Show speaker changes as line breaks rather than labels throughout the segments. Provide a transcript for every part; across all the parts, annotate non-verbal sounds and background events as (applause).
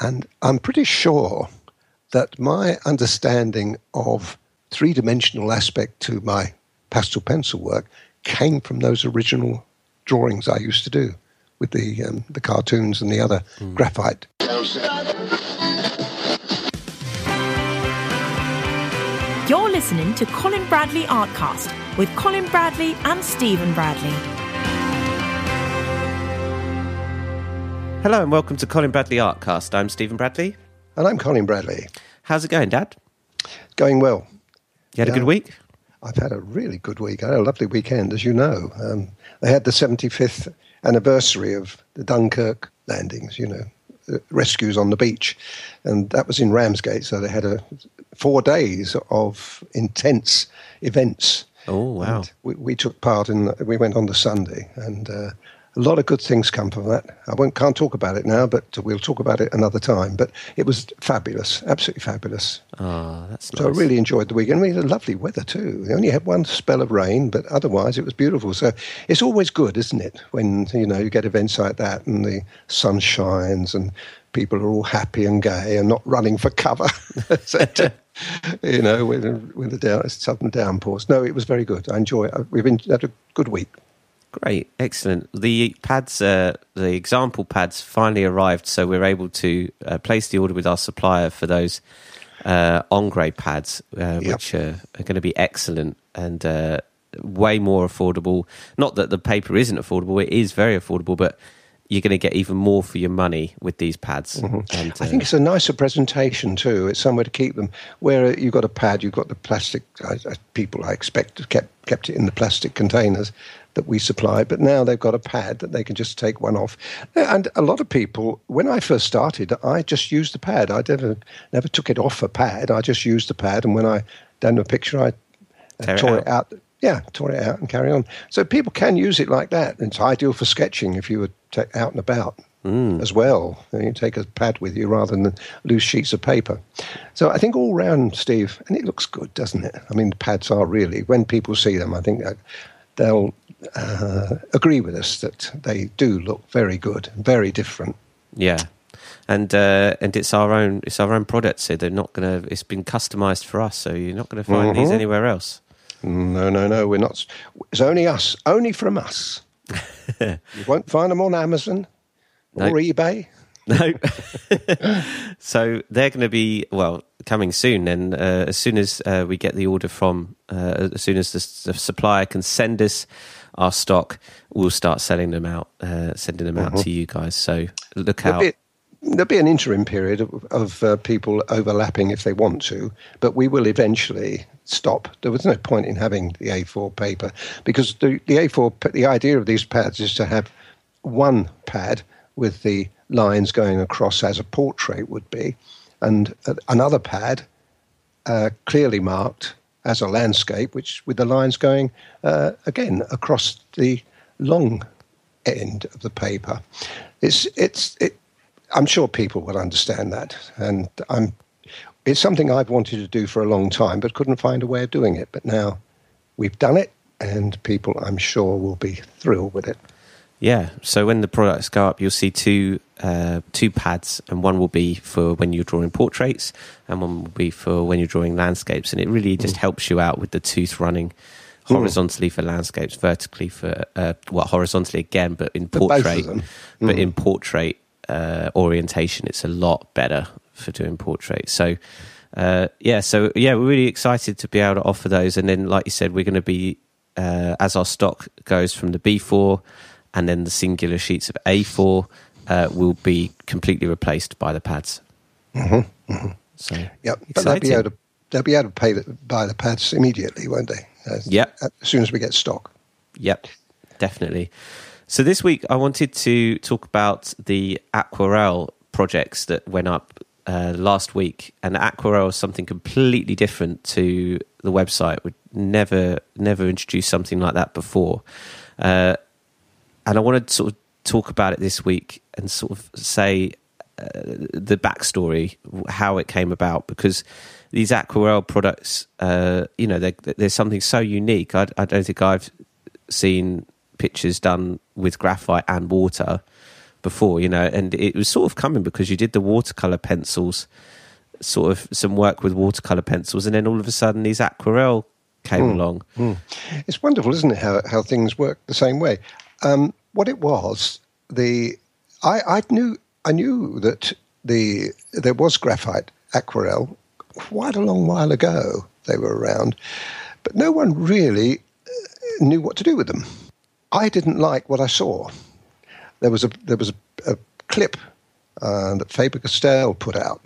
And I'm pretty sure that my understanding of three dimensional aspect to my pastel pencil work came from those original drawings I used to do with the um, the cartoons and the other mm. graphite.
You're listening to Colin Bradley Artcast with Colin Bradley and Stephen Bradley.
Hello and welcome to Colin Bradley Artcast. I'm Stephen Bradley.
And I'm Colin Bradley.
How's it going, Dad?
Going well.
You had yeah, a good week?
I've had a really good week. I had a lovely weekend, as you know. Um, they had the 75th anniversary of the Dunkirk landings, you know, rescues on the beach. And that was in Ramsgate. So they had a four days of intense events.
Oh, wow.
We, we, took part in, we went on the Sunday and uh, a lot of good things come from that. I won't, can't talk about it now, but we'll talk about it another time. But it was fabulous, absolutely fabulous.
Oh, that's
nice. So I really enjoyed the weekend. We had lovely weather too. We only had one spell of rain, but otherwise it was beautiful. So it's always good, isn't it, when you know you get events like that and the sun shines and people are all happy and gay and not running for cover. (laughs) (laughs) you know, with, with the down, sudden downpours. No, it was very good. I enjoy it. We've been, had a good week.
Great, excellent. The pads, uh, the example pads, finally arrived, so we're able to uh, place the order with our supplier for those uh, Ingres pads, uh, yep. which are, are, going to be excellent and uh, way more affordable. Not that the paper isn't affordable; it is very affordable, but you're going to get even more for your money with these pads. Mm-hmm.
And, uh, I think it's a nicer presentation too. It's somewhere to keep them. Where you've got a pad, you've got the plastic. people, I expect, kept kept it in the plastic containers that we supply, but now they've got a pad that they can just take one off. And a lot of people, when I first started, I just used the pad. I never never took it off a pad. I just used the pad, and when I done a picture, I uh, tore it out. it out. Yeah, tore it out and carry on. So people can use it like that. It's ideal for sketching if you were t- out and about. Mm. as well. You take a pad with you rather than loose sheets of paper. So I think all round, Steve, and it looks good, doesn't it? I mean, the pads are really, when people see them, I think they'll uh, agree with us that they do look very good, very different.
Yeah, and uh, and it's our own it's our own product, so they're not gonna. It's been customized for us, so you're not going to find mm-hmm. these anywhere else.
No, no, no. We're not. It's only us, only from us. (laughs) you won't find them on Amazon or eBay. (laughs)
No. so they're going to be well coming soon. And uh, as soon as uh, we get the order from, uh, as soon as the, the, supplier can send us our stock, we'll start selling them out, uh, sending them out mm-hmm. to you guys. So look
there'll
out.
Be, there'll be an interim period of, of uh, people overlapping if they want to, but we will eventually stop. There was no point in having the A4 paper because the, the A4, the idea of these pads is to have one pad with the lines going across as a portrait would be, and another pad uh, clearly marked as a landscape, which with the lines going uh, again across the long end of the paper. It's it's it, I'm sure people will understand that, and I'm. It's something I've wanted to do for a long time, but couldn't find a way of doing it. But now we've done it, and people, I'm sure, will be thrilled with it.
Yeah. So when the products go up, you'll see two uh, two pads, and one will be for when you're drawing portraits, and one will be for when you're drawing landscapes. And it really just mm. helps you out with the tooth running mm. horizontally mm. for landscapes, vertically for uh, well, horizontally again, but in portrait, mm. but in portrait uh, orientation, it's a lot better for doing portraits. So. Uh, yeah, so yeah, we're really excited to be able to offer those, and then, like you said, we're going to be uh, as our stock goes from the B4 and then the singular sheets of A4 uh, will be completely replaced by the pads.
Mm-hmm, mm-hmm. So, yep, but they'll be, able to, they'll be able to pay the, buy the pads immediately, won't they?
As, yep.
As soon as we get stock.
Yep, definitely. So this week I wanted to talk about the Aquarelle projects that went up uh, last week, and Aquarelle is something completely different to the website. We never, never introduced something like that before. Uh, and I want to sort of talk about it this week and sort of say uh, the backstory, how it came about, because these Aquarelle products, uh, you know, there's something so unique. I, I, don't think I've seen pictures done with graphite and water before, you know, and it was sort of coming because you did the watercolor pencils, sort of some work with watercolor pencils, and then all of a sudden these aquarelle came mm. along. Mm.
It's wonderful, isn't it, how, how things work the same way? Um, what it was, the I, I knew I knew that the there was graphite aquarelle quite a long while ago. They were around, but no one really uh, knew what to do with them. I didn't like what I saw. There was a there was a, a clip uh, that Faber Castell put out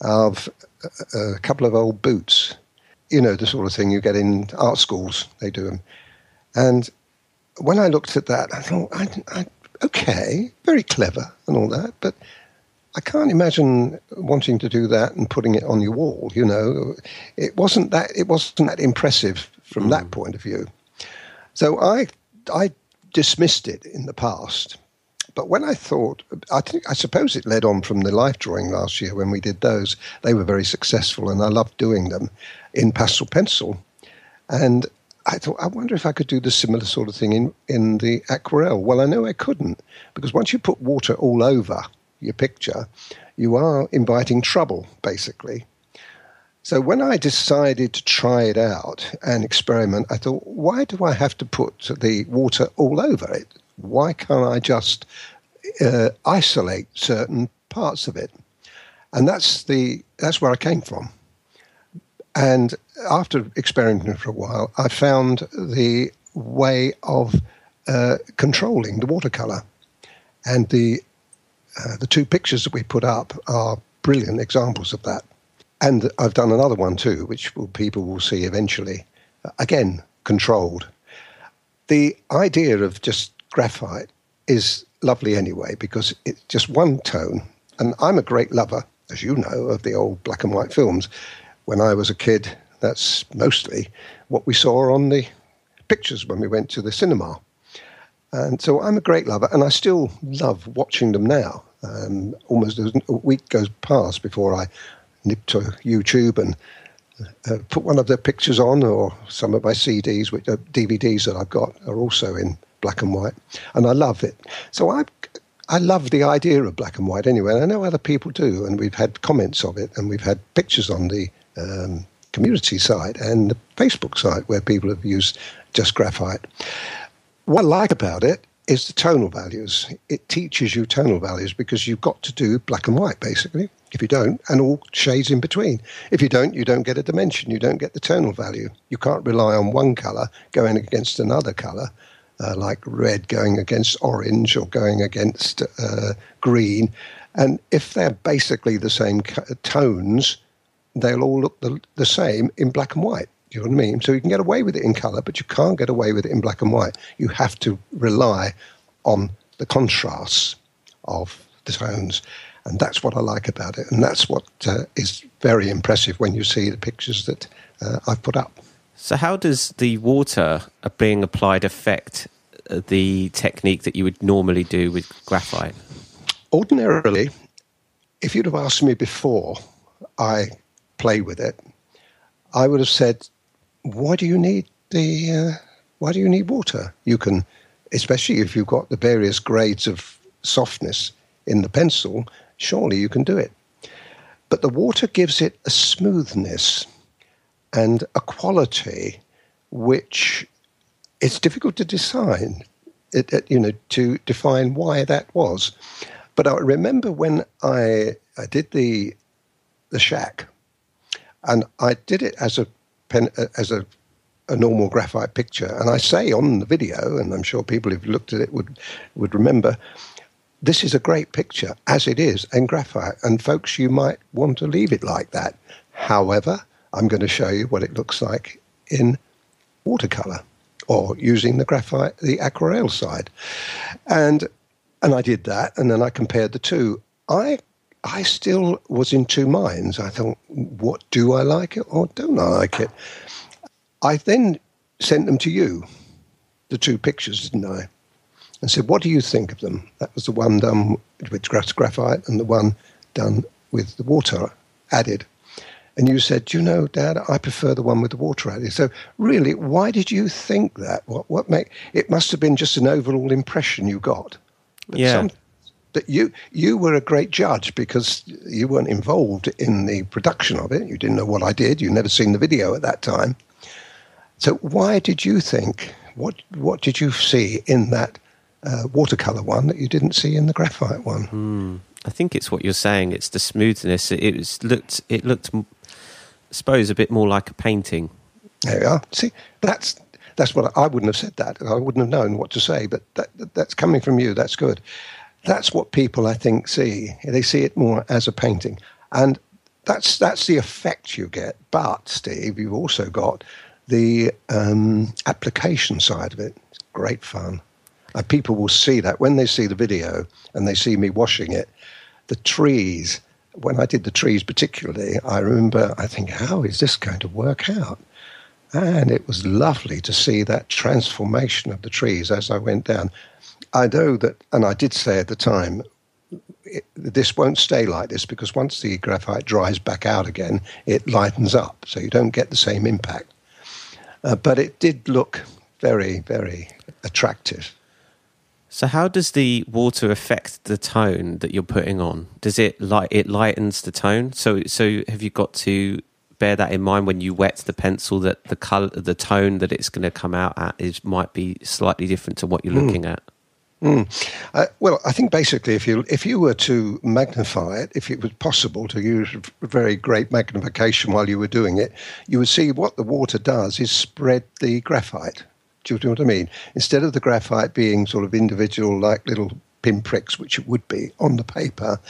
of a, a, couple of old boots. You know the sort of thing you get in art schools. They do them, and when I looked at that, I thought, I, I, okay, very clever and all that, but I can't imagine wanting to do that and putting it on your wall. You know, it wasn't that it wasn't that impressive from mm. that point of view. So I I dismissed it in the past. But when I thought, I think, I suppose it led on from the life drawing last year when we did those. They were very successful, and I loved doing them in pastel pencil. And I thought, I wonder if I could do the similar sort of thing in, in the aquarelle. Well, I know I couldn't because once you put water all over your picture, you are inviting trouble, basically. So when I decided to try it out and experiment, I thought, why do I have to put the water all over it? Why can't I just uh, isolate certain parts of it? And that's the that's where I came from. And after experimenting for a while, I found the way of uh, controlling the watercolor, and the uh, the two pictures that we put up are brilliant examples of that. And I've done another one too, which will, people will see eventually. Again, controlled. The idea of just graphite is lovely anyway because it's just one tone. And I'm a great lover, as you know, of the old black and white films. When I was a kid, that's mostly what we saw on the pictures when we went to the cinema. And so I'm a great lover, and I still love watching them now. Um, almost a week goes past before I nip to YouTube and uh, put one of their pictures on, or some of my CDs, which uh, DVDs that I've got, are also in black and white, and I love it. So I, I love the idea of black and white anyway. And I know other people do, and we've had comments of it, and we've had pictures on the um, community site and the Facebook site where people have used just graphite. What I like about it is the tonal values. It teaches you tonal values because you've got to do black and white basically. If you don't, and all shades in between. If you don't, you don't get a dimension. You don't get the tonal value. You can't rely on one color going against another color, uh, like red going against orange or going against uh, green. And if they're basically the same tones, they'll all look the, the same in black and white. Do you know what I mean? So you can get away with it in color, but you can't get away with it in black and white. You have to rely on the contrasts of the tones. And that's what I like about it. And that's what uh, is very impressive when you see the pictures that uh, I've put up.
So, how does the water being applied affect uh, the technique that you would normally do with graphite?
Ordinarily, if you'd have asked me before I play with it, I would have said, "Why do you need the? Uh, why do you need water? You can, especially if you've got the various grades of softness in the pencil, surely you can do it. But the water gives it a smoothness and a quality which it's difficult to define, it, it, you know, to define why that was. But I remember when I, I did the the shack, and I did it as a pen, as a, a normal graphite picture. And I say on the video, and I'm sure people who've looked at it would would remember, this is a great picture as it is in graphite. And folks, you might want to leave it like that. However, I'm going to show you what it looks like in watercolor or using the graphite, the aquarelle side. And and I did that, and then I compared the two. I I still was in two minds. I thought, what do I like it or don't I like it? I then sent them to you, the two pictures, didn't I? and said, What do you think of them? That was the one done with graphite and the one done with the water added. And you said, you know, Dad, I prefer the one with the water added. So, really, why did you think that? What, what make it must have been just an overall impression you got.
yeah. Some,
that you you were a great judge because you weren't involved in the production of it. You didn't know what I did. You never seen the video at that time. So why did you think what what did you see in that uh, watercolor one that you didn't see in the graphite one?
Mm, I think it's what you're saying. It's the smoothness. It, it was looked. It looked, I suppose, a bit more like a painting.
There we are. See, that's that's what I, I wouldn't have said that. I wouldn't have known what to say. But that, that's coming from you. That's good. That's what people, I think, see. They see it more as a painting, and that's that's the effect you get. But Steve, you've also got the um, application side of it. It's great fun. And people will see that when they see the video and they see me washing it. The trees, when I did the trees particularly, I remember I think, how is this going to work out? And it was lovely to see that transformation of the trees as I went down. I know that, and I did say at the time, it, this won't stay like this because once the graphite dries back out again, it lightens up, so you don't get the same impact. Uh, but it did look very, very attractive.
So, how does the water affect the tone that you're putting on? Does it light? It lightens the tone. So, so have you got to bear that in mind when you wet the pencil that the color, the tone that it's going to come out at is might be slightly different to what you're mm. looking at.
Mm. Uh, well, I think basically, if you if you were to magnify it, if it was possible to use very great magnification while you were doing it, you would see what the water does is spread the graphite. Do you know what I mean? Instead of the graphite being sort of individual, like little pinpricks, which it would be on the paper,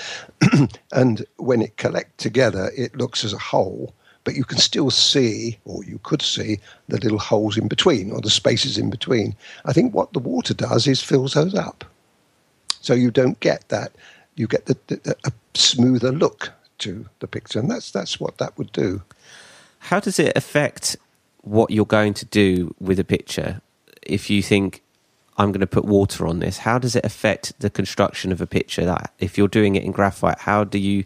(clears throat) and when it collect together, it looks as a whole but you can still see, or you could see, the little holes in between or the spaces in between. I think what the water does is fills those up. So you don't get that. You get the, the, a smoother look to the picture, and that's that's what that would do.
How does it affect what you're going to do with a picture? If you think I'm going to put water on this, how does it affect the construction of a picture? That if you're doing it in graphite, how do you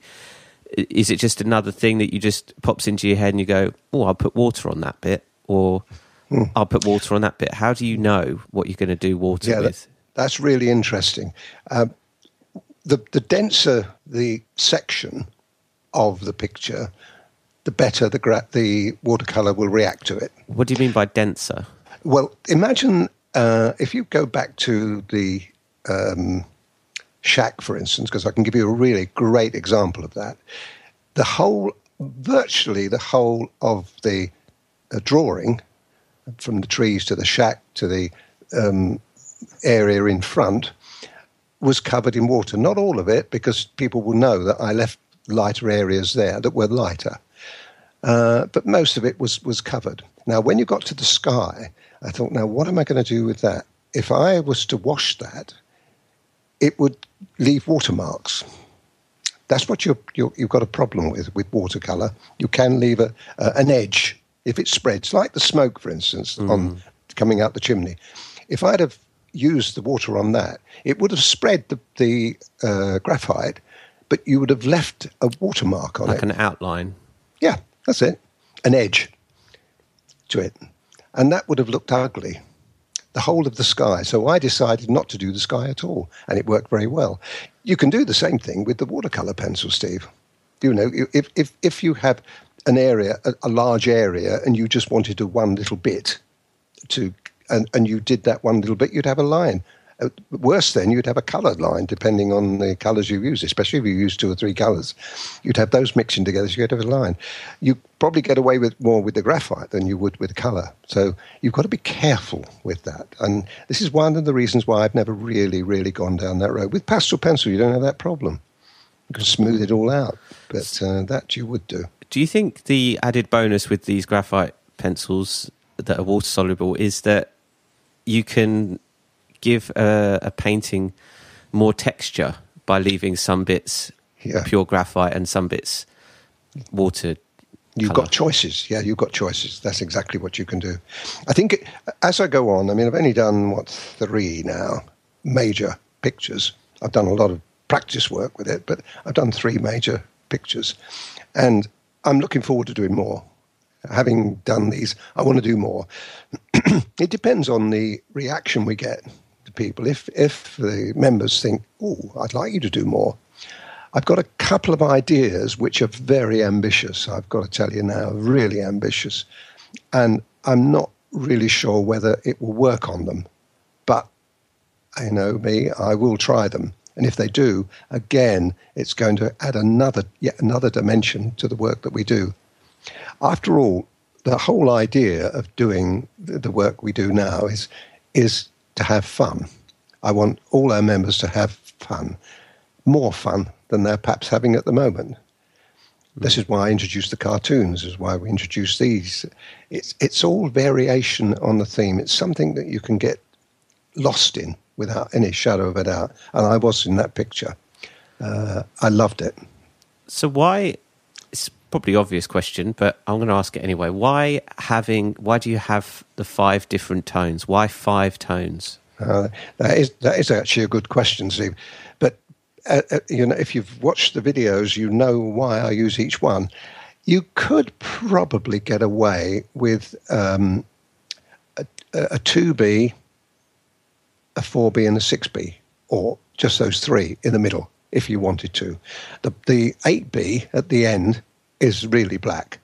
is it just another thing that you just pops into your head and you go, oh, I'll put water on that bit, or hmm. I'll put water on that bit? How do you know what you're going to do water
yeah,
with? That,
that's really interesting. Um, the the denser the section of the picture, the better the gra- the watercolor will react to it.
What do you mean by denser?
Well, imagine uh, if you go back to the um, shack, for instance, because I can give you a really great example of that. The whole, virtually the whole of the uh, drawing, from the trees to the shack to the um, area in front, was covered in water. Not all of it, because people will know that I left lighter areas there that were lighter. Uh, but most of it was, was covered. Now, when you got to the sky, I thought, now what am I going to do with that? If I was to wash that, it would leave watermarks. That's what you have got a problem with with watercolor. You can leave a, uh, an edge if it spreads, like the smoke, for instance, mm. on coming out the chimney. If I'd have used the water on that, it would have spread the, the uh, graphite, but you would have left a watermark on
like
it,
like an outline.
Yeah, that's it, an edge to it, and that would have looked ugly the whole of the sky. So I decided not to do the sky at all, and it worked very well. You can do the same thing with the watercolor pencil, Steve. You know, if if if you have an area, a, a large area, and you just wanted to one little bit to, and, and you did that one little bit, you'd have a line. Uh, worse then, you'd have a coloured line depending on the colours you use, especially if you use two or three colours. You'd have those mixing together, so you'd have a line. You probably get away with more with the graphite than you would with colour. So you've got to be careful with that. And this is one of the reasons why I've never really, really gone down that road. With pastel pencil, you don't have that problem. You can smooth it all out, but uh, that you would do.
Do you think the added bonus with these graphite pencils that are water soluble is that you can give a, a painting more texture by leaving some bits yeah. pure graphite and some bits watered.
You've got choices. Yeah, you've got choices. That's exactly what you can do. I think as I go on, I mean, I've only done, what, three now major pictures. I've done a lot of practice work with it, but I've done three major pictures. And I'm looking forward to doing more. Having done these, I want to do more. (clears throat) it depends on the reaction we get to people if if the members think, "Oh, I'd like you to do more," I've got a couple of ideas which are very ambitious. I've got to tell you now, really ambitious, and I'm not really sure whether it will work on them. But I know me, I will try them. And if they do, again, it's going to add another yet another dimension to the work that we do. After all, the whole idea of doing the work we do now is is to have fun. I want all our members to have fun, more fun than they're perhaps having at the moment. This is why I introduced the cartoons. This is why we introduced these. It's it's all variation on the theme. It's something that you can get lost in without any shadow of a doubt. And I was in that picture. Uh, I loved it.
So why? Probably obvious question, but I'm going to ask it anyway. Why having? Why do you have the five different tones? Why five tones?
Uh, that is that is actually a good question, Steve. But uh, uh, you know, if you've watched the videos, you know why I use each one. You could probably get away with um, a, a 2B, a 4B, and a 6B, or just those three in the middle, if you wanted to. The, the 8B at the end is really black.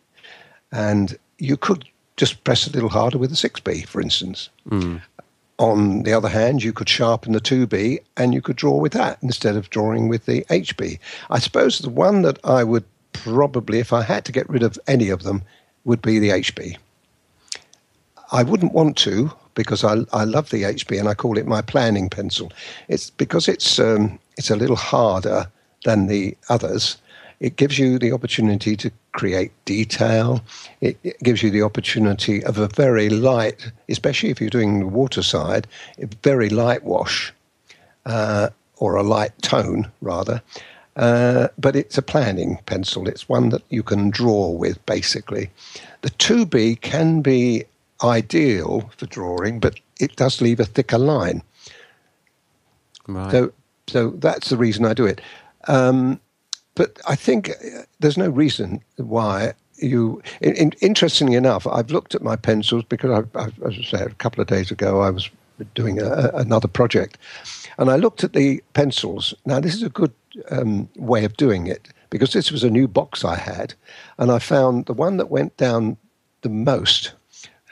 And you could just press a little harder with a 6B, for instance. Mm. On the other hand, you could sharpen the 2B and you could draw with that instead of drawing with the HB. I suppose the one that I would probably, if I had to get rid of any of them, would be the HB. I wouldn't want to because I, I love the HB and I call it my planning pencil. It's because it's um, it's a little harder than the others. It gives you the opportunity to create detail. It, it, gives you the opportunity of a very light, especially if you're doing the water side, a very light wash uh, or a light tone rather. Uh, but it's a planning pencil. It's one that you can draw with basically. The 2B can be ideal for drawing, but it does leave a thicker line. Right. So, so that's the reason I do it. Um, but I think uh, there's no reason why you. In, in, interestingly enough, I've looked at my pencils because, I, I, as I said a couple of days ago, I was doing a, another project, and I looked at the pencils. Now, this is a good um, way of doing it because this was a new box I had, and I found the one that went down the most.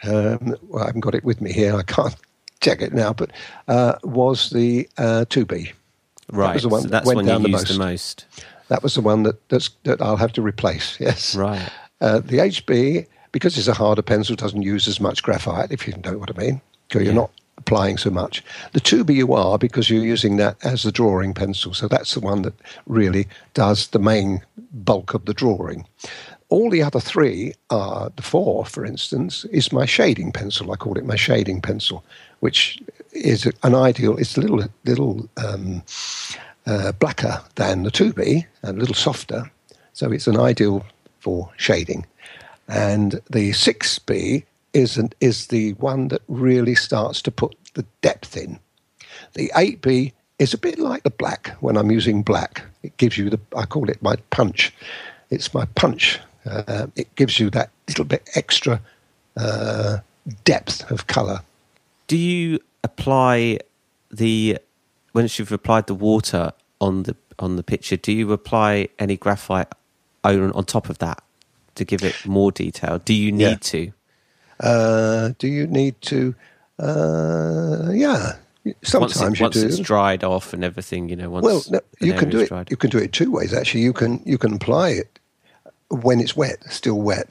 Um, well, I haven't got it with me here. I can't (laughs) check it now, but uh, was the uh, 2B.
Right. That was the one so that's that went down the most. the most.
That was the one that that's, that I'll have to replace. (laughs) Yes.
Right.
Uh, the HB, because it's a harder pencil, doesn't use as much graphite. If you know what I mean, because you're not applying so much. The 2B you are because you're using that as the drawing pencil. So that's the one that really does the main bulk of the drawing. All the other three are the four, for instance, is my shading pencil. I call it my shading pencil, which is an ideal. It's a little little um, uh, blacker than the 2B and a little softer. So it's an ideal for shading. And the 6B is, an, is the one that really starts to put the depth in. The 8B is a bit like the black when I'm using black. It gives you the, I call it my punch. It's my punch. Uh, it gives you that little bit extra uh, depth of colour.
Do you apply the once you've applied the water on the on the picture, do you apply any graphite on, on top of that to give it more detail? Do you need yeah. to?
Uh, do you need to? Uh, yeah, sometimes
once, it,
you
once
do.
it's dried off and everything, you know. Once
well, no, you can do it. Dried. You can do it two ways. Actually, you can you can apply it when it's wet, still wet.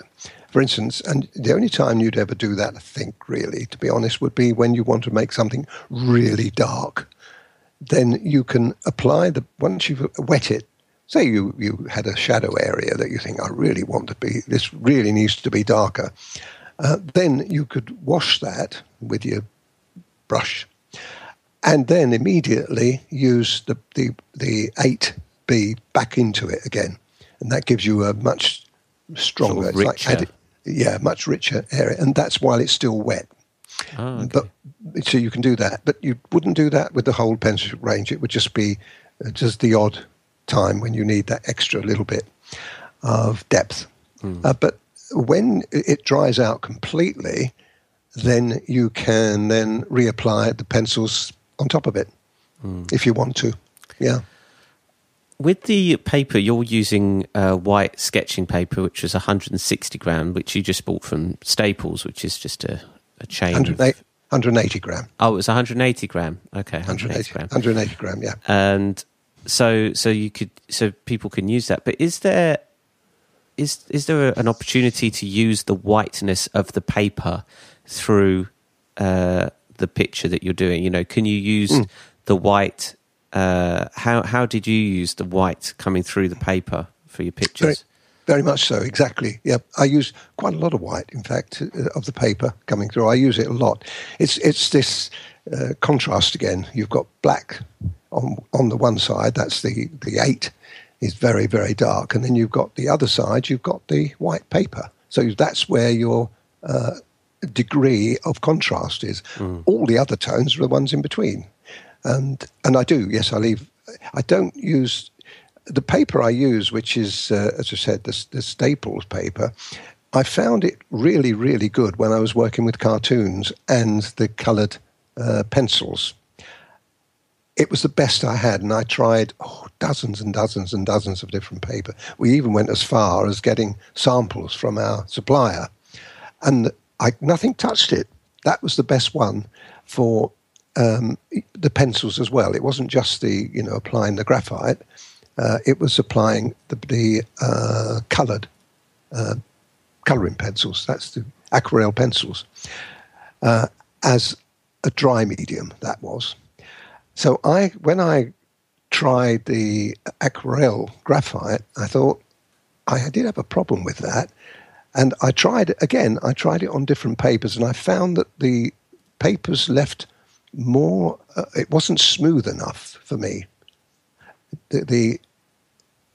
For instance, and the only time you'd ever do that, I think, really, to be honest, would be when you want to make something really dark. Then you can apply the once you've wet it. Say you you had a shadow area that you think I really want to be. This really needs to be darker. Uh, then you could wash that with your brush, and then immediately use the the the eight B back into it again, and that gives you a much stronger,
sort of like added,
yeah, much richer area, and that's while it's still wet.
Oh, okay.
But so you can do that, but you wouldn't do that with the whole pencil range. It would just be uh, just the odd time when you need that extra little bit of depth. Mm. Uh, but when it dries out completely, then you can then reapply the pencils on top of it
Mm.
if you want to. Yeah.
With the paper, you're using uh, white sketching paper, which is 160 gram, which you just bought from Staples, which is just a, a chain. of-
180, 180 gram.
oh, it was 180 gram. Okay,
180,
180 gram.
180 gram, yeah.
and so so you could so people can use that but is there is is there an opportunity to use the whiteness of the paper through uh, the picture that you're doing you know can you use
Mm.
the white uh, how how did you use the white coming through the paper for your pictures
very much so, exactly. Yeah, I use quite a lot of white, in fact, uh, of the paper coming through. I use it a lot. It's it's this uh, contrast again. You've got black on on the one side. That's the the eight is very very dark, and then you've got the other side. You've got the white paper. So that's where your uh, degree of contrast is. All the other tones are the ones in between, and and I do. Yes, I leave. I don't use the paper I use, which is, uh, as I said, the, the Staples paper, I found it really, really good when I was working with cartoons and the coloured uh, pencils. It was the best I had, and I tried oh, dozens and dozens and dozens of different paper. We even went as far as getting samples from our supplier, and I, nothing touched it. That was the best one for um, the pencils as well. It wasn't just the you know applying the graphite; uh, it was applying the, the uh, coloured uh, colouring pencils. That's the aquarelle pencils uh, as a dry medium. That was. So I when I tried the aquarelle graphite, I thought I did have a problem with that. And I tried again, I tried it on different papers, and I found that the papers left more, uh, it wasn't smooth enough for me. The, the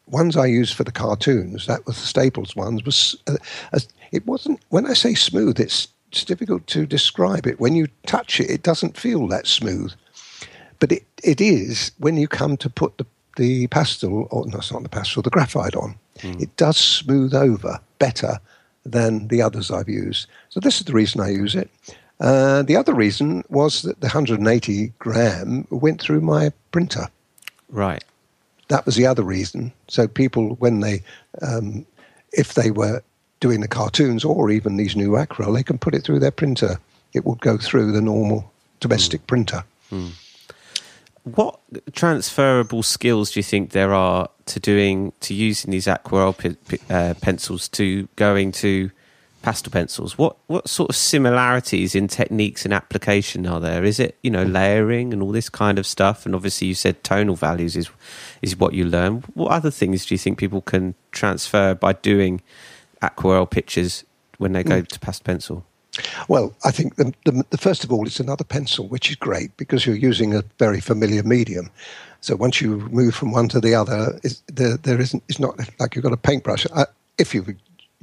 ones I used for the cartoons, that was the Staples ones, was uh, as, it wasn't, when I say smooth, it's, it's difficult to describe it. When you touch it, it doesn't feel that smooth. But it, it is when you come to put the, the pastel, or no, it's not the pastel, the graphite on. It does smooth over better than the others I've used. So this is the reason I use it. Uh, the other reason was that the 180 gram went through my printer.
right
That was the other reason. So people, when they, um, if they were doing the cartoons or even these new aquarelle, they can put it through their printer. It would go through the normal domestic printer.
What transferable skills do you think there are to doing to using these aquarelle pe- pe- uh, pencils to going to pastel pencils? What what sort of similarities in techniques and application are there? Is it you know layering and all this kind of stuff? And obviously, you said tonal values is is what you learn. What other things do you think people can transfer by doing aquarelle pictures when they go to pastel pencil?
Well, I think the, the, the first of all, it's another pencil, which is great because you're using a very familiar medium. So once you move from one to the other, there there isn't. It's not like you've got a paintbrush. Uh, if you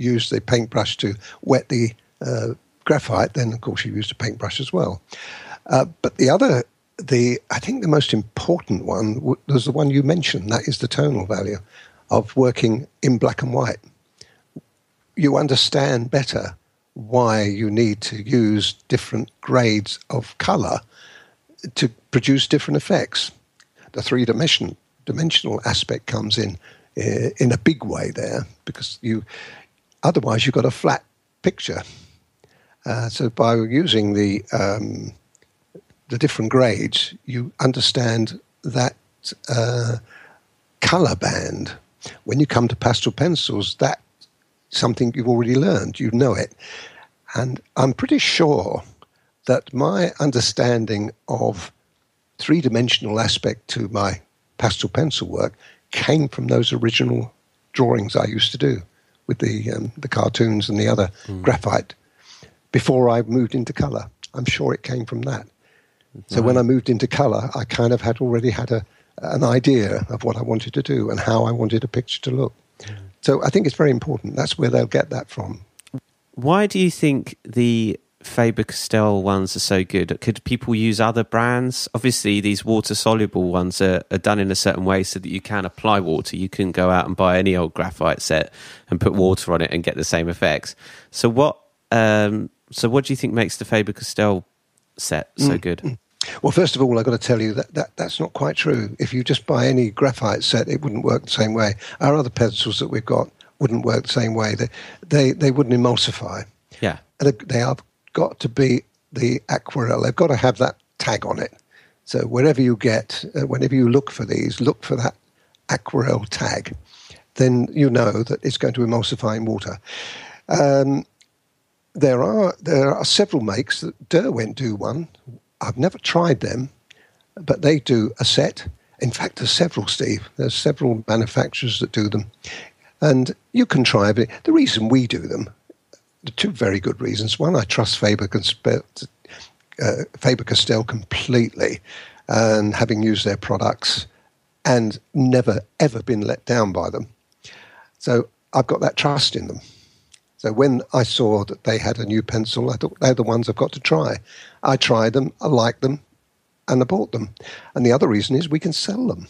use the paintbrush to wet the uh, graphite, then of course you use the paintbrush as well. Uh, but the other, the I think the most important one was the one you mentioned. That is the tonal value of working in black and white. You understand better why you need to use different grades of color to produce different effects. The three dimension dimensional aspect comes in uh, in a big way there because you otherwise you've got a flat picture. Uh, so by using the um, the different grades, you understand that uh, color band. When you come to pastel pencils, that's something you've already learned. You know it, and I'm pretty sure that my understanding of three dimensional aspect to my pastel pencil work came from those original drawings I used to do with the um, the cartoons and the other graphite before I moved into color. I'm sure it came from that. So when I moved into color, I kind of had already had a an idea of what I wanted to do and how I wanted a picture to look. So I think it's very important. That's where they'll get that from.
Why do you think the Faber Castell ones are so good? Could people use other brands? Obviously, these water soluble ones are, are done in a certain way so that you can apply water. You can go out and buy any old graphite set and put water on it and get the same effects. So, what? Um, so, what do you think makes the Faber Castell set so good?
Well, first of all, I've got to tell you that, that that's not quite true. If you just buy any graphite set, it wouldn't work the same way. Our other pencils that we've got wouldn't work the same way. They they, they wouldn't emulsify.
Yeah.
They, they have got to be the aquarelle. They've got to have that tag on it. So wherever you get, uh, whenever you look for these, look for that aquarelle tag. Then you know that it's going to emulsify in water. Um, there are there are several makes that Derwent do one. I've never tried them, but they do a set. In fact, there's several, Steve. There's several manufacturers that do them, and you can try it. The reason we do them, the two very good reasons. One, I trust Faber uh, Faber Castell completely, and having used their products, and never ever been let down by them. So I've got that trust in them. So when I saw that they had a new pencil, I thought they're the ones I've got to try. I tried them, I liked them, and I bought them. And the other reason is we can sell them.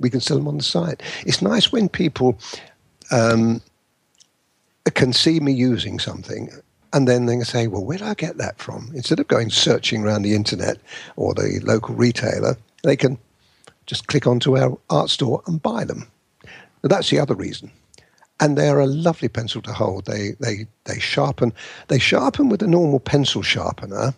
We can sell them on the site. It's nice when people um, can see me using something and then they can say, well, where did I get that from? Instead of going searching around the internet or the local retailer, they can just click onto our art store and buy them. But that's the other reason and they're a lovely pencil to hold. They they they sharpen they sharpen with a normal pencil sharpener,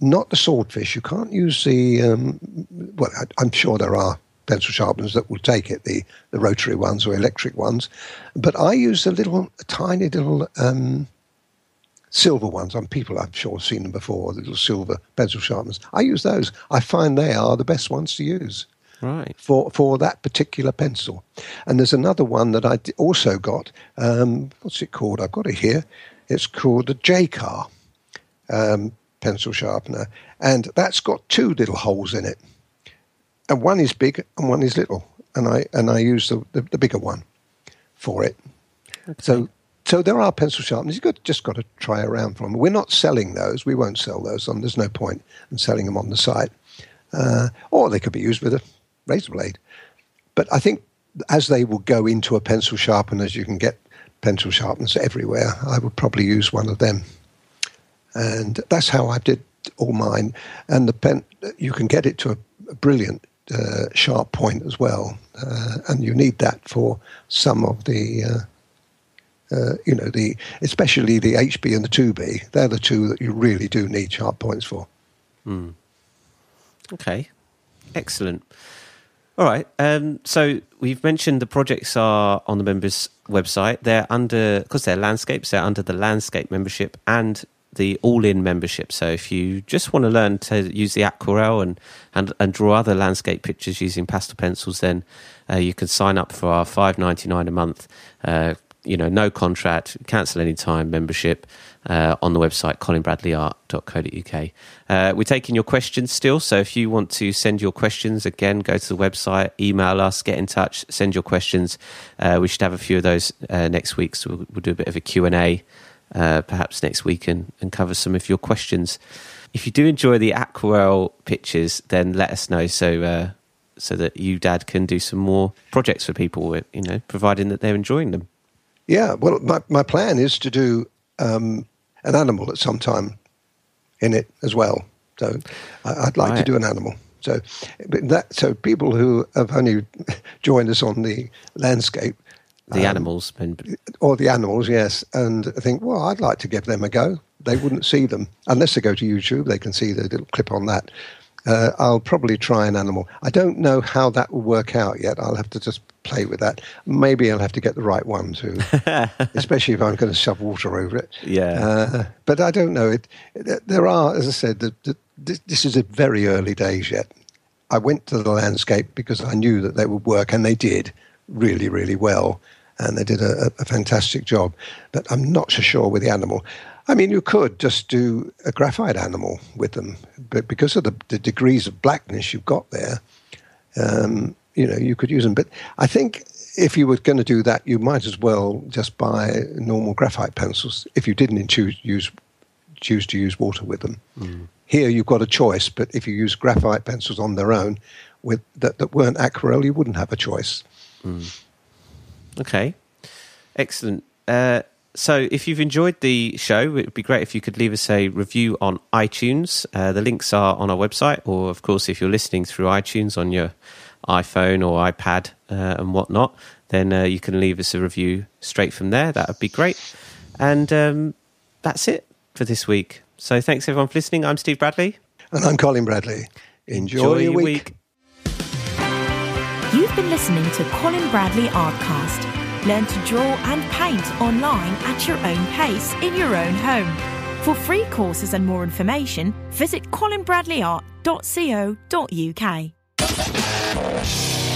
not the swordfish. You can't use the um, well. I, am sure there are pencil sharpeners that will take it, the the rotary ones or electric ones, but I use the little tiny little. Um, silver ones. And people, I'm sure, have seen them before. The little silver pencil sharpeners. I use those. I find they are the best ones to use
right
for for that particular pencil and there's another one that i also got um, what's it called i've got it here it's called the Jakar um, pencil sharpener and that's got two little holes in it and one is big and one is little and i and i use the, the, the bigger one for it okay. so so there are pencil sharpeners. You've got, just got to try around for them. We're not selling those. We won't sell those. On. There's no point in selling them on the site. Uh, or they could be used with a razor blade. But I think as they will go into a pencil sharpener, as you can get pencil sharpeners everywhere, I would probably use one of them. And that's how I did all mine. And the pen, you can get it to a, a brilliant uh, sharp point as well. Uh, and you need that for some of the, uh, uh you know, the especially the HB and the 2B. They're the two that you really do need sharp points for.
Mm. Okay, excellent. All right. Um, so we've mentioned the projects are on the members' website. They're under because they're landscapes. They're under the landscape membership and the all-in membership. So if you just want to learn to use the aquarelle and and, and draw other landscape pictures using pastel pencils, then uh, you can sign up for our five ninety nine a month. Uh, you know, no contract, cancel any time membership uh, on the website colinbradleyart.co.uk. Uh, we're taking your questions still, so if you want to send your questions, again, go to the website, email us, get in touch, send your questions. Uh, we should have a few of those uh, next week, so we'll, we'll, do a bit of a Q&A uh, perhaps next week and, and cover some of your questions. If you do enjoy the aquarelle pictures, then let us know so uh, so that you, Dad, can do some more projects for people, you know, providing that they're enjoying them.
Yeah, well, my, my plan is to do um, an animal at some time in it as well. So I, would like right. to do an animal. So that so people who have only (laughs) joined us on the landscape,
the um, animals,
or the animals, yes, and I think, well, I'd like to give them a go. They wouldn't see them unless they go to YouTube. They can see the little clip on that. Uh, I'll probably try an animal. I don't know how that will work out yet. I'll have to just play with that. Maybe I'll have to get the right one too, (laughs) especially if I'm going to shove water over it.
Yeah.
Uh, but I don't know. It, there are, as I said, the, the, this, this is a very early days yet. I went to the landscape because I knew that they would work, and they did really, really well. And they did a, a fantastic job. But I'm not so sure with the animal. I mean, you could just do a graphite animal with them, but because of the, the degrees of blackness you've got there, um, you know, you could use them. But I think if you were going to do that, you might as well just buy normal graphite pencils if you didn't choose use choose to use water with them. Mm. Here you've got a choice, but if you use graphite pencils on their own with that, that weren't aquarelle, you wouldn't have a choice.
Mm. Okay, excellent. Uh, So, if you've enjoyed the show, it would be great if you could leave us a review on iTunes. Uh, the links are on our website, or of course, if you're listening through iTunes on your iPhone or iPad uh, and whatnot, then uh, you can leave us a review straight from there. That would be great. And um, that's it for this week. So, thanks everyone for listening. I'm Steve Bradley.
And I'm Colin Bradley. Enjoy, Enjoy your week. week.
Been listening to Colin Bradley Artcast. Learn to draw and paint online at your own pace in your own home. For free courses and more information, visit colinbradleyart.co.uk.